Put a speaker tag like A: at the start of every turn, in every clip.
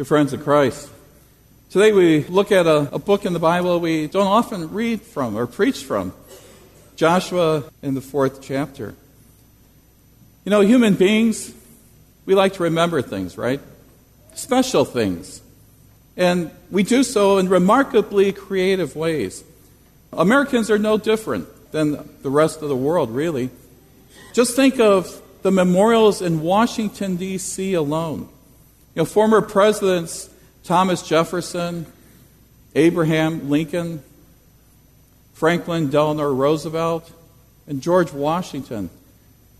A: Dear friends of Christ, today we look at a, a book in the Bible we don't often read from or preach from Joshua in the fourth chapter. You know, human beings, we like to remember things, right? Special things. And we do so in remarkably creative ways. Americans are no different than the rest of the world, really. Just think of the memorials in Washington, D.C. alone. Know, former presidents Thomas Jefferson, Abraham Lincoln, Franklin Delano Roosevelt, and George Washington.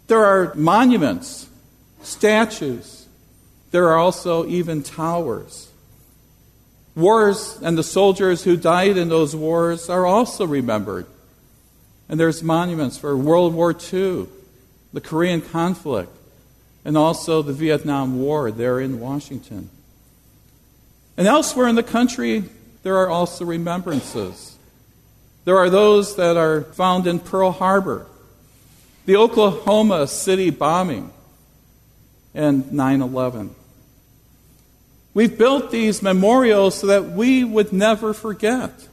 A: There are monuments, statues. There are also even towers. Wars and the soldiers who died in those wars are also remembered. And there's monuments for World War II, the Korean conflict, and also the Vietnam War there in Washington. And elsewhere in the country, there are also remembrances. There are those that are found in Pearl Harbor, the Oklahoma City bombing, and 9 11. We've built these memorials so that we would never forget.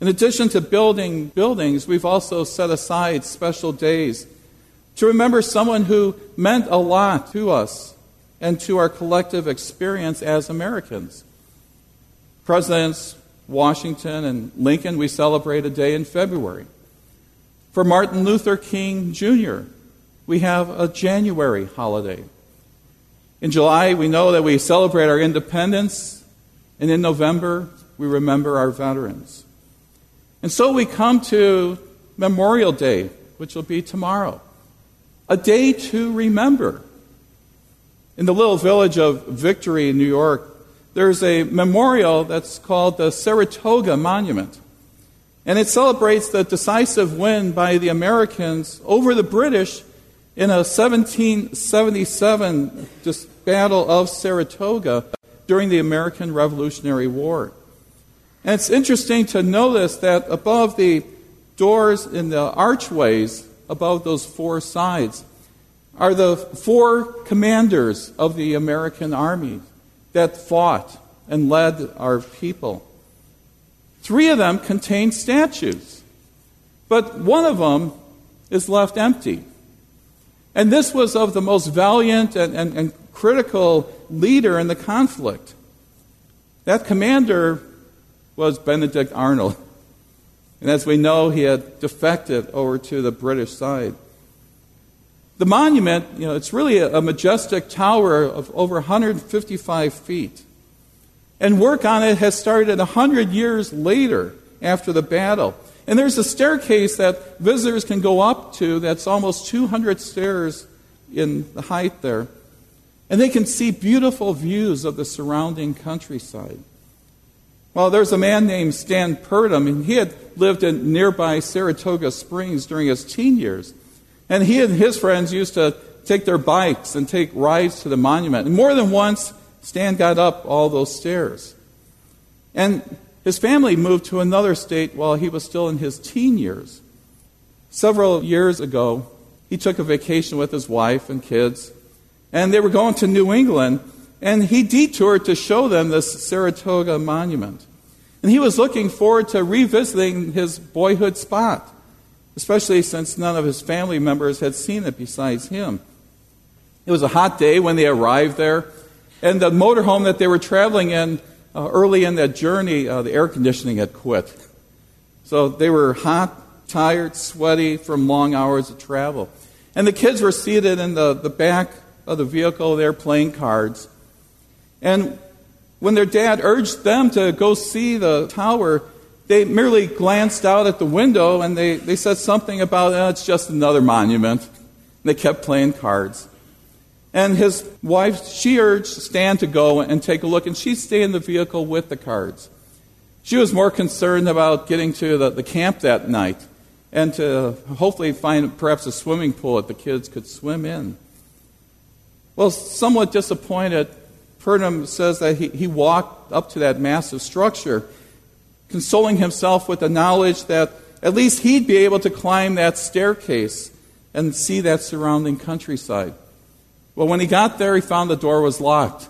A: In addition to building buildings, we've also set aside special days to remember someone who meant a lot to us and to our collective experience as Americans. Presidents Washington and Lincoln, we celebrate a day in February. For Martin Luther King Jr., we have a January holiday. In July, we know that we celebrate our independence, and in November, we remember our veterans. And so we come to Memorial Day, which will be tomorrow, a day to remember. In the little village of Victory, New York, there's a memorial that's called the Saratoga Monument. And it celebrates the decisive win by the Americans over the British in a 1777 Battle of Saratoga during the American Revolutionary War. And it's interesting to notice that above the doors in the archways, above those four sides, are the four commanders of the American army that fought and led our people. Three of them contain statues, but one of them is left empty. And this was of the most valiant and, and, and critical leader in the conflict. That commander was Benedict Arnold. And as we know, he had defected over to the British side. The monument, you know, it's really a, majestic tower of over 155 feet. And work on it has started 100 years later after the battle. And there's a staircase that visitors can go up to that's almost 200 stairs in the height there. And they can see beautiful views of the surrounding countryside. Well, there's a man named Stan Purdum, and he had lived in nearby Saratoga Springs during his teen years. And he and his friends used to take their bikes and take rides to the monument. And more than once, Stan got up all those stairs. And his family moved to another state while he was still in his teen years. Several years ago, he took a vacation with his wife and kids, and they were going to New England and he detoured to show them this Saratoga monument. And he was looking forward to revisiting his boyhood spot, especially since none of his family members had seen it besides him. It was a hot day when they arrived there, and the motorhome that they were traveling in uh, early in that journey, uh, the air conditioning had quit. So they were hot, tired, sweaty from long hours of travel. And the kids were seated in the, the back of the vehicle there playing cards. And when their dad urged them to go see the tower, they merely glanced out at the window and they, they said something about, oh, it's just another monument. And they kept playing cards. And his wife, she urged Stan to go and take a look, and she stayed in the vehicle with the cards. She was more concerned about getting to the, the camp that night and to hopefully find perhaps a swimming pool that the kids could swim in. Well, somewhat disappointed, Purdum says that he, he walked up to that massive structure, consoling himself with the knowledge that at least he'd be able to climb that staircase and see that surrounding countryside. Well, when he got there, he found the door was locked.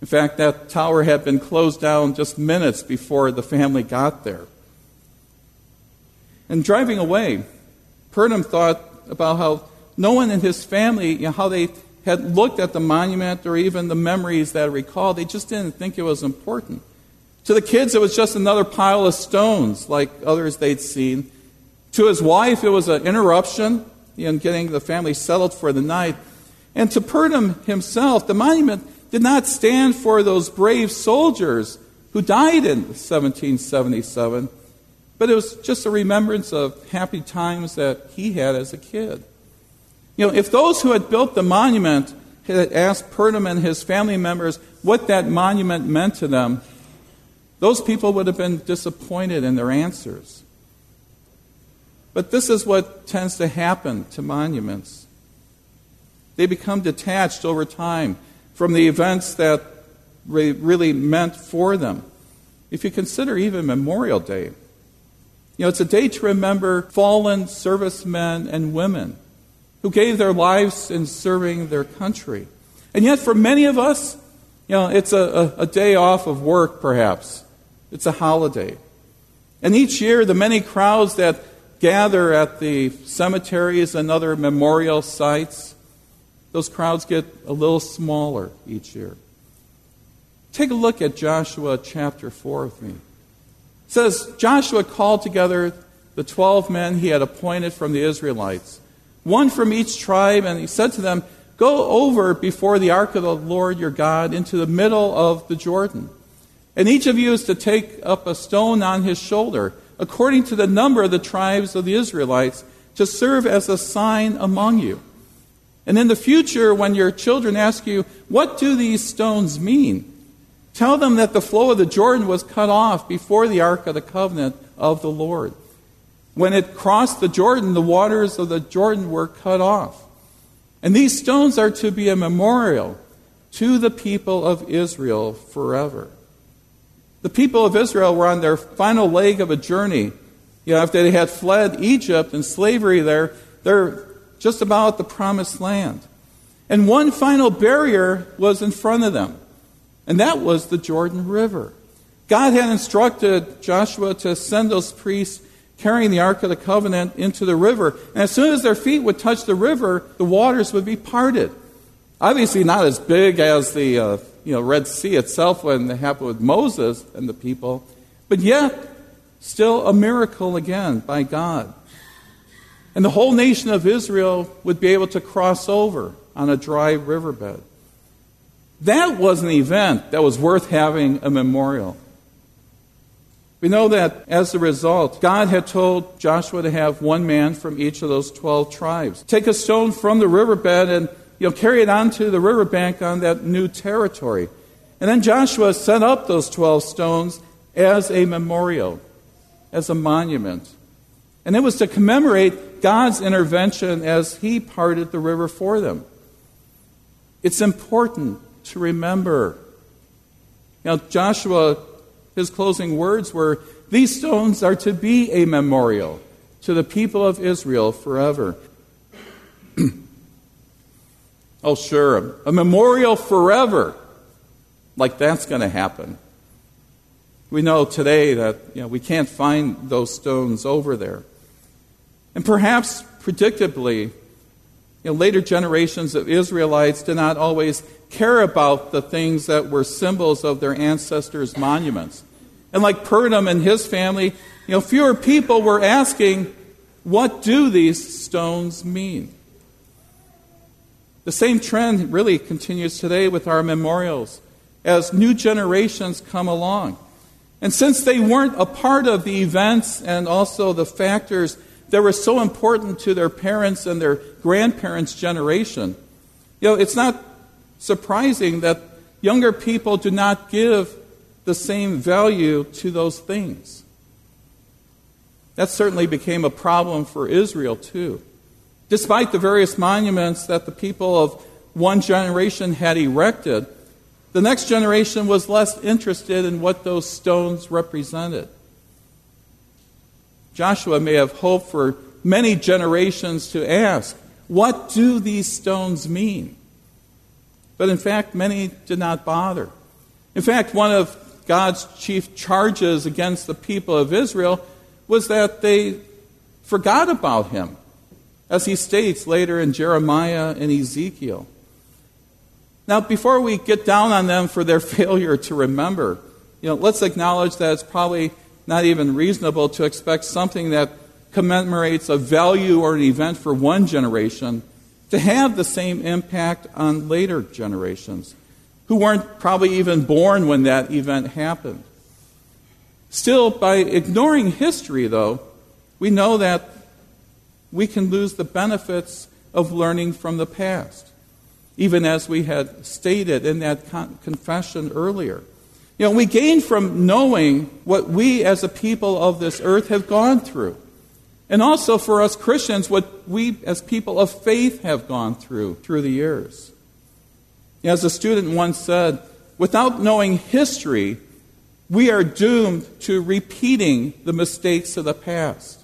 A: In fact, that tower had been closed down just minutes before the family got there. And driving away, Purdum thought about how no one in his family, you know, how they had looked at the monument or even the memories that recalled. They just didn't think it was important. To the kids, it was just another pile of stones like others they'd seen. To his wife, it was an interruption in getting the family settled for the night. And to Purdum himself, the monument did not stand for those brave soldiers who died in 1777 but it was just a remembrance of happy times that he had as a kid. You know, if those who had built the monument had asked Purdum and his family members what that monument meant to them, those people would have been disappointed in their answers. But this is what tends to happen to monuments. They become detached over time from the events that really meant for them. If you consider even Memorial Day, you know, it's a day to remember fallen servicemen and women who gave their lives in serving their country. And yet, for many of us, you know, it's a, a, a day off of work, perhaps. It's a holiday. And each year, the many crowds that gather at the cemeteries and other memorial sites, those crowds get a little smaller each year. Take a look at Joshua chapter 4 with me says Joshua called together the 12 men he had appointed from the Israelites, one from each tribe, and he said to them, Go over before the ark of the Lord your God into the middle of the Jordan. And each of you is to take up a stone on his shoulder, according to the number of the tribes of the Israelites, to serve as a sign among you. And in the future, when your children ask you, What do these stones mean? Tell them that the flow of the Jordan was cut off before the Ark of the Covenant of the Lord. When it crossed the Jordan, the waters of the Jordan were cut off. And these stones are to be a memorial to the people of Israel forever. The people of Israel were on their final leg of a journey. You know, after they had fled Egypt and slavery there, they're just about the promised land. And one final barrier was in front of them and that was the Jordan River. God had instructed Joshua to send those priests carrying the Ark of the Covenant into the river. And as soon as their feet would touch the river, the waters would be parted. Obviously, not as big as the uh, you know, Red Sea itself when it happened with Moses and the people, but yet still a miracle again by God. And the whole nation of Israel would be able to cross over on a dry riverbed. That was an event that was worth having a memorial. We know that as a result, God had told Joshua to have one man from each of those 12 tribes. Take a stone from the riverbed and you carry it onto the riverbank on that new territory. And then Joshua set up those 12 stones as a memorial, as a monument. And it was to commemorate God's intervention as he parted the river for them. It's important to remember. Now, Joshua, his closing words were These stones are to be a memorial to the people of Israel forever. oh, sure, a memorial forever. Like that's going to happen. We know today that you know, we can't find those stones over there. And perhaps predictably, you know, later generations of Israelites did not always care about the things that were symbols of their ancestors' monuments. And like Purdum and his family, you know, fewer people were asking, what do these stones mean? The same trend really continues today with our memorials as new generations come along. And since they weren't a part of the events and also the factors that were so important to their parents and their grandparents' generation, You know, it's not surprising that younger people do not give the same value to those things. That certainly became a problem for Israel, too. Despite the various monuments that the people of one generation had erected, the next generation was less interested in what those stones represented. Joshua may have hoped for many generations to ask, What do these stones mean? But in fact, many did not bother. In fact, one of God's chief charges against the people of Israel was that they forgot about him, as he states later in Jeremiah and Ezekiel. Now, before we get down on them for their failure to remember, you know, let's acknowledge that it's probably not even reasonable to expect something that commemorates a value or an event for one generation to have the same impact on later generations who weren't probably even born when that event happened. Still, by ignoring history, though, we know that we can lose the benefits of learning from the past even as we had stated in that con- confession earlier. You know, we gain from knowing what we as a people of this earth have gone through. And also for us Christians, what we as people of faith have gone through through the years. As a student once said, without knowing history, we are doomed to repeating the mistakes of the past.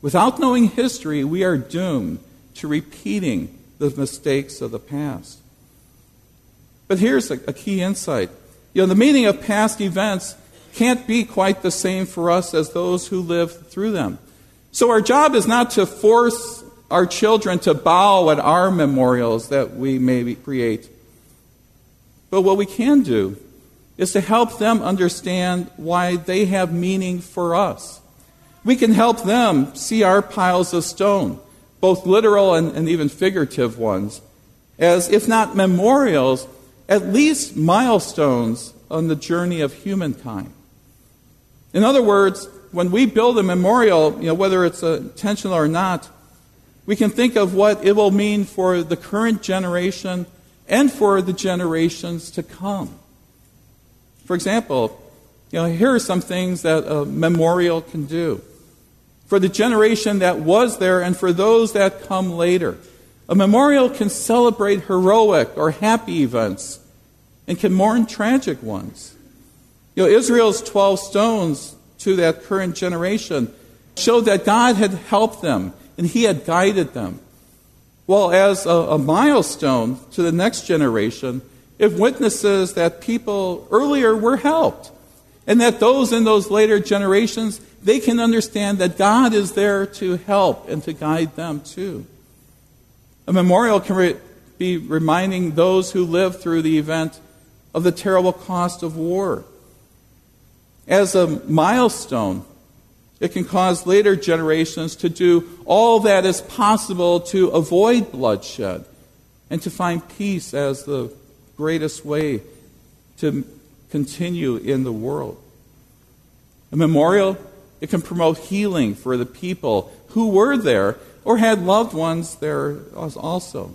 A: Without knowing history, we are doomed to repeating the mistakes of the past. But here's a, a key insight. You know, the meaning of past events can't be quite the same for us as those who lived through them. So our job is not to force our children to bow at our memorials that we may create. But what we can do is to help them understand why they have meaning for us. We can help them see our piles of stone both literal and, and even figurative ones, as if not memorials, at least milestones on the journey of humankind. In other words, when we build a memorial, you know, whether it's intentional or not, we can think of what it will mean for the current generation and for the generations to come. For example, you know, here are some things that a memorial can do for the generation that was there and for those that come later. A memorial can celebrate heroic or happy events and can mourn tragic ones. You know, Israel's 12 stones to that current generation showed that God had helped them and He had guided them. Well, as a, a milestone to the next generation, it witnesses that people earlier were helped and that those in those later generations they can understand that God is there to help and to guide them too. A memorial can re- be reminding those who lived through the event of the terrible cost of war. As a milestone, it can cause later generations to do all that is possible to avoid bloodshed and to find peace as the greatest way to continue in the world. A memorial it can promote healing for the people who were there or had loved ones there also.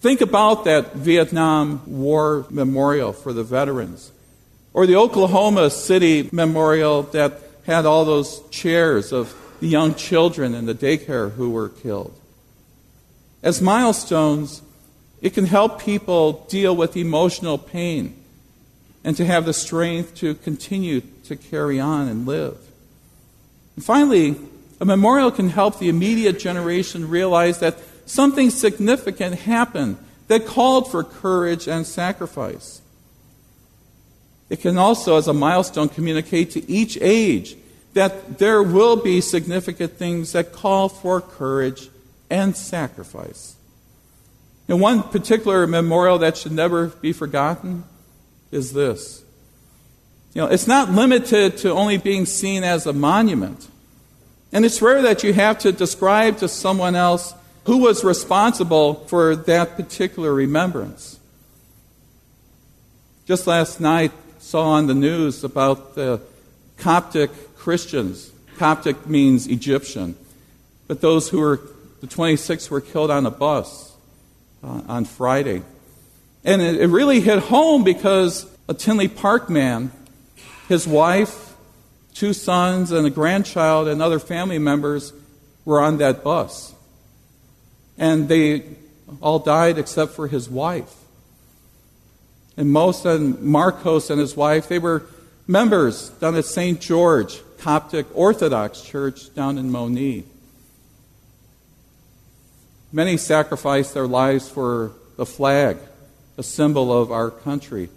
A: Think about that Vietnam War memorial for the veterans, or the Oklahoma City memorial that had all those chairs of the young children in the daycare who were killed. As milestones, it can help people deal with emotional pain and to have the strength to continue to carry on and live. And finally, a memorial can help the immediate generation realize that something significant happened that called for courage and sacrifice. It can also, as a milestone, communicate to each age that there will be significant things that call for courage and sacrifice. And one particular memorial that should never be forgotten is this you know, it's not limited to only being seen as a monument. And it's rare that you have to describe to someone else who was responsible for that particular remembrance. Just last night, saw on the news about the Coptic Christians. Coptic means Egyptian. But those who were, the 26 were killed on a bus. uh, on Friday. And it, it really hit home because a Tinley Park man, his wife, two sons, and a grandchild, and other family members were on that bus. And they all died except for his wife. And most and Marcos and his wife, they were members down at St. George Coptic Orthodox Church down in Monee. Many sacrificed their lives for the flag, a symbol of our country.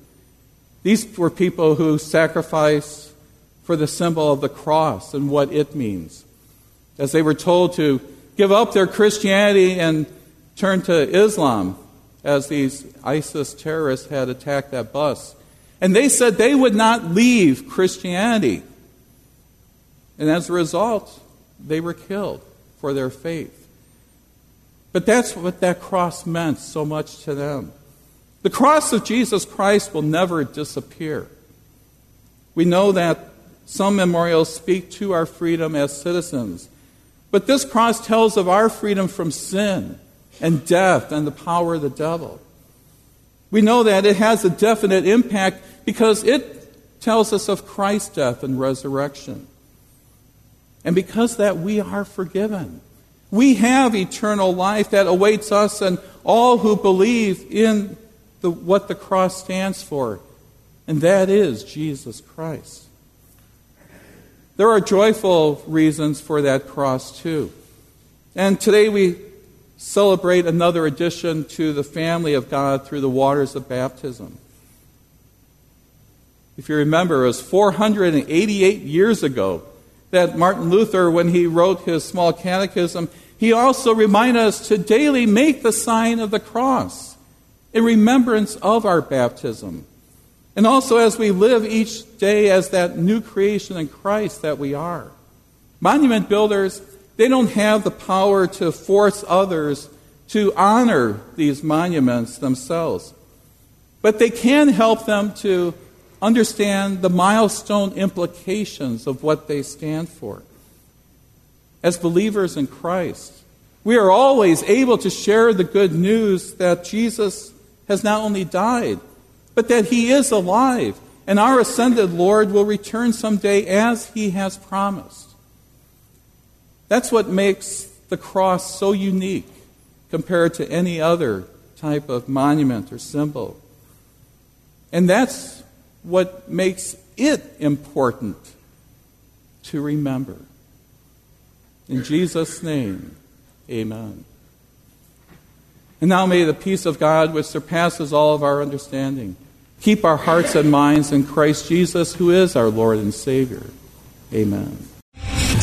A: These were people who sacrificed for the symbol of the cross and what it means. As they were told to give up their Christianity and turn to Islam, as these ISIS terrorists had attacked that bus. And they said they would not leave Christianity. And as a result, they were killed for their faith. But that's what that cross meant so much to them. The cross of Jesus Christ will never disappear. We know that some memorials speak to our freedom as citizens, but this cross tells of our freedom from sin and death and the power of the devil. We know that it has a definite impact because it tells us of Christ's death and resurrection. And because that we are forgiven. We have eternal life that awaits us and all who believe in the, what the cross stands for, and that is Jesus Christ. There are joyful reasons for that cross, too. And today we celebrate another addition to the family of God through the waters of baptism. If you remember, it was 488 years ago that Martin Luther, when he wrote his small catechism, he also reminded us to daily make the sign of the cross in remembrance of our baptism. And also as we live each day as that new creation in Christ that we are. Monument builders, they don't have the power to force others to honor these monuments themselves. But they can help them to understand the milestone implications of what they stand for. As believers in Christ, we are always able to share the good news that Jesus has not only died, but that he is alive, and our ascended Lord will return someday as he has promised. That's what makes the cross so unique compared to any other type of monument or symbol. And that's what makes it important to remember. In Jesus' name, amen. And now may the peace of God, which surpasses all of our understanding, keep our hearts and minds in Christ Jesus, who is our Lord and Savior. Amen.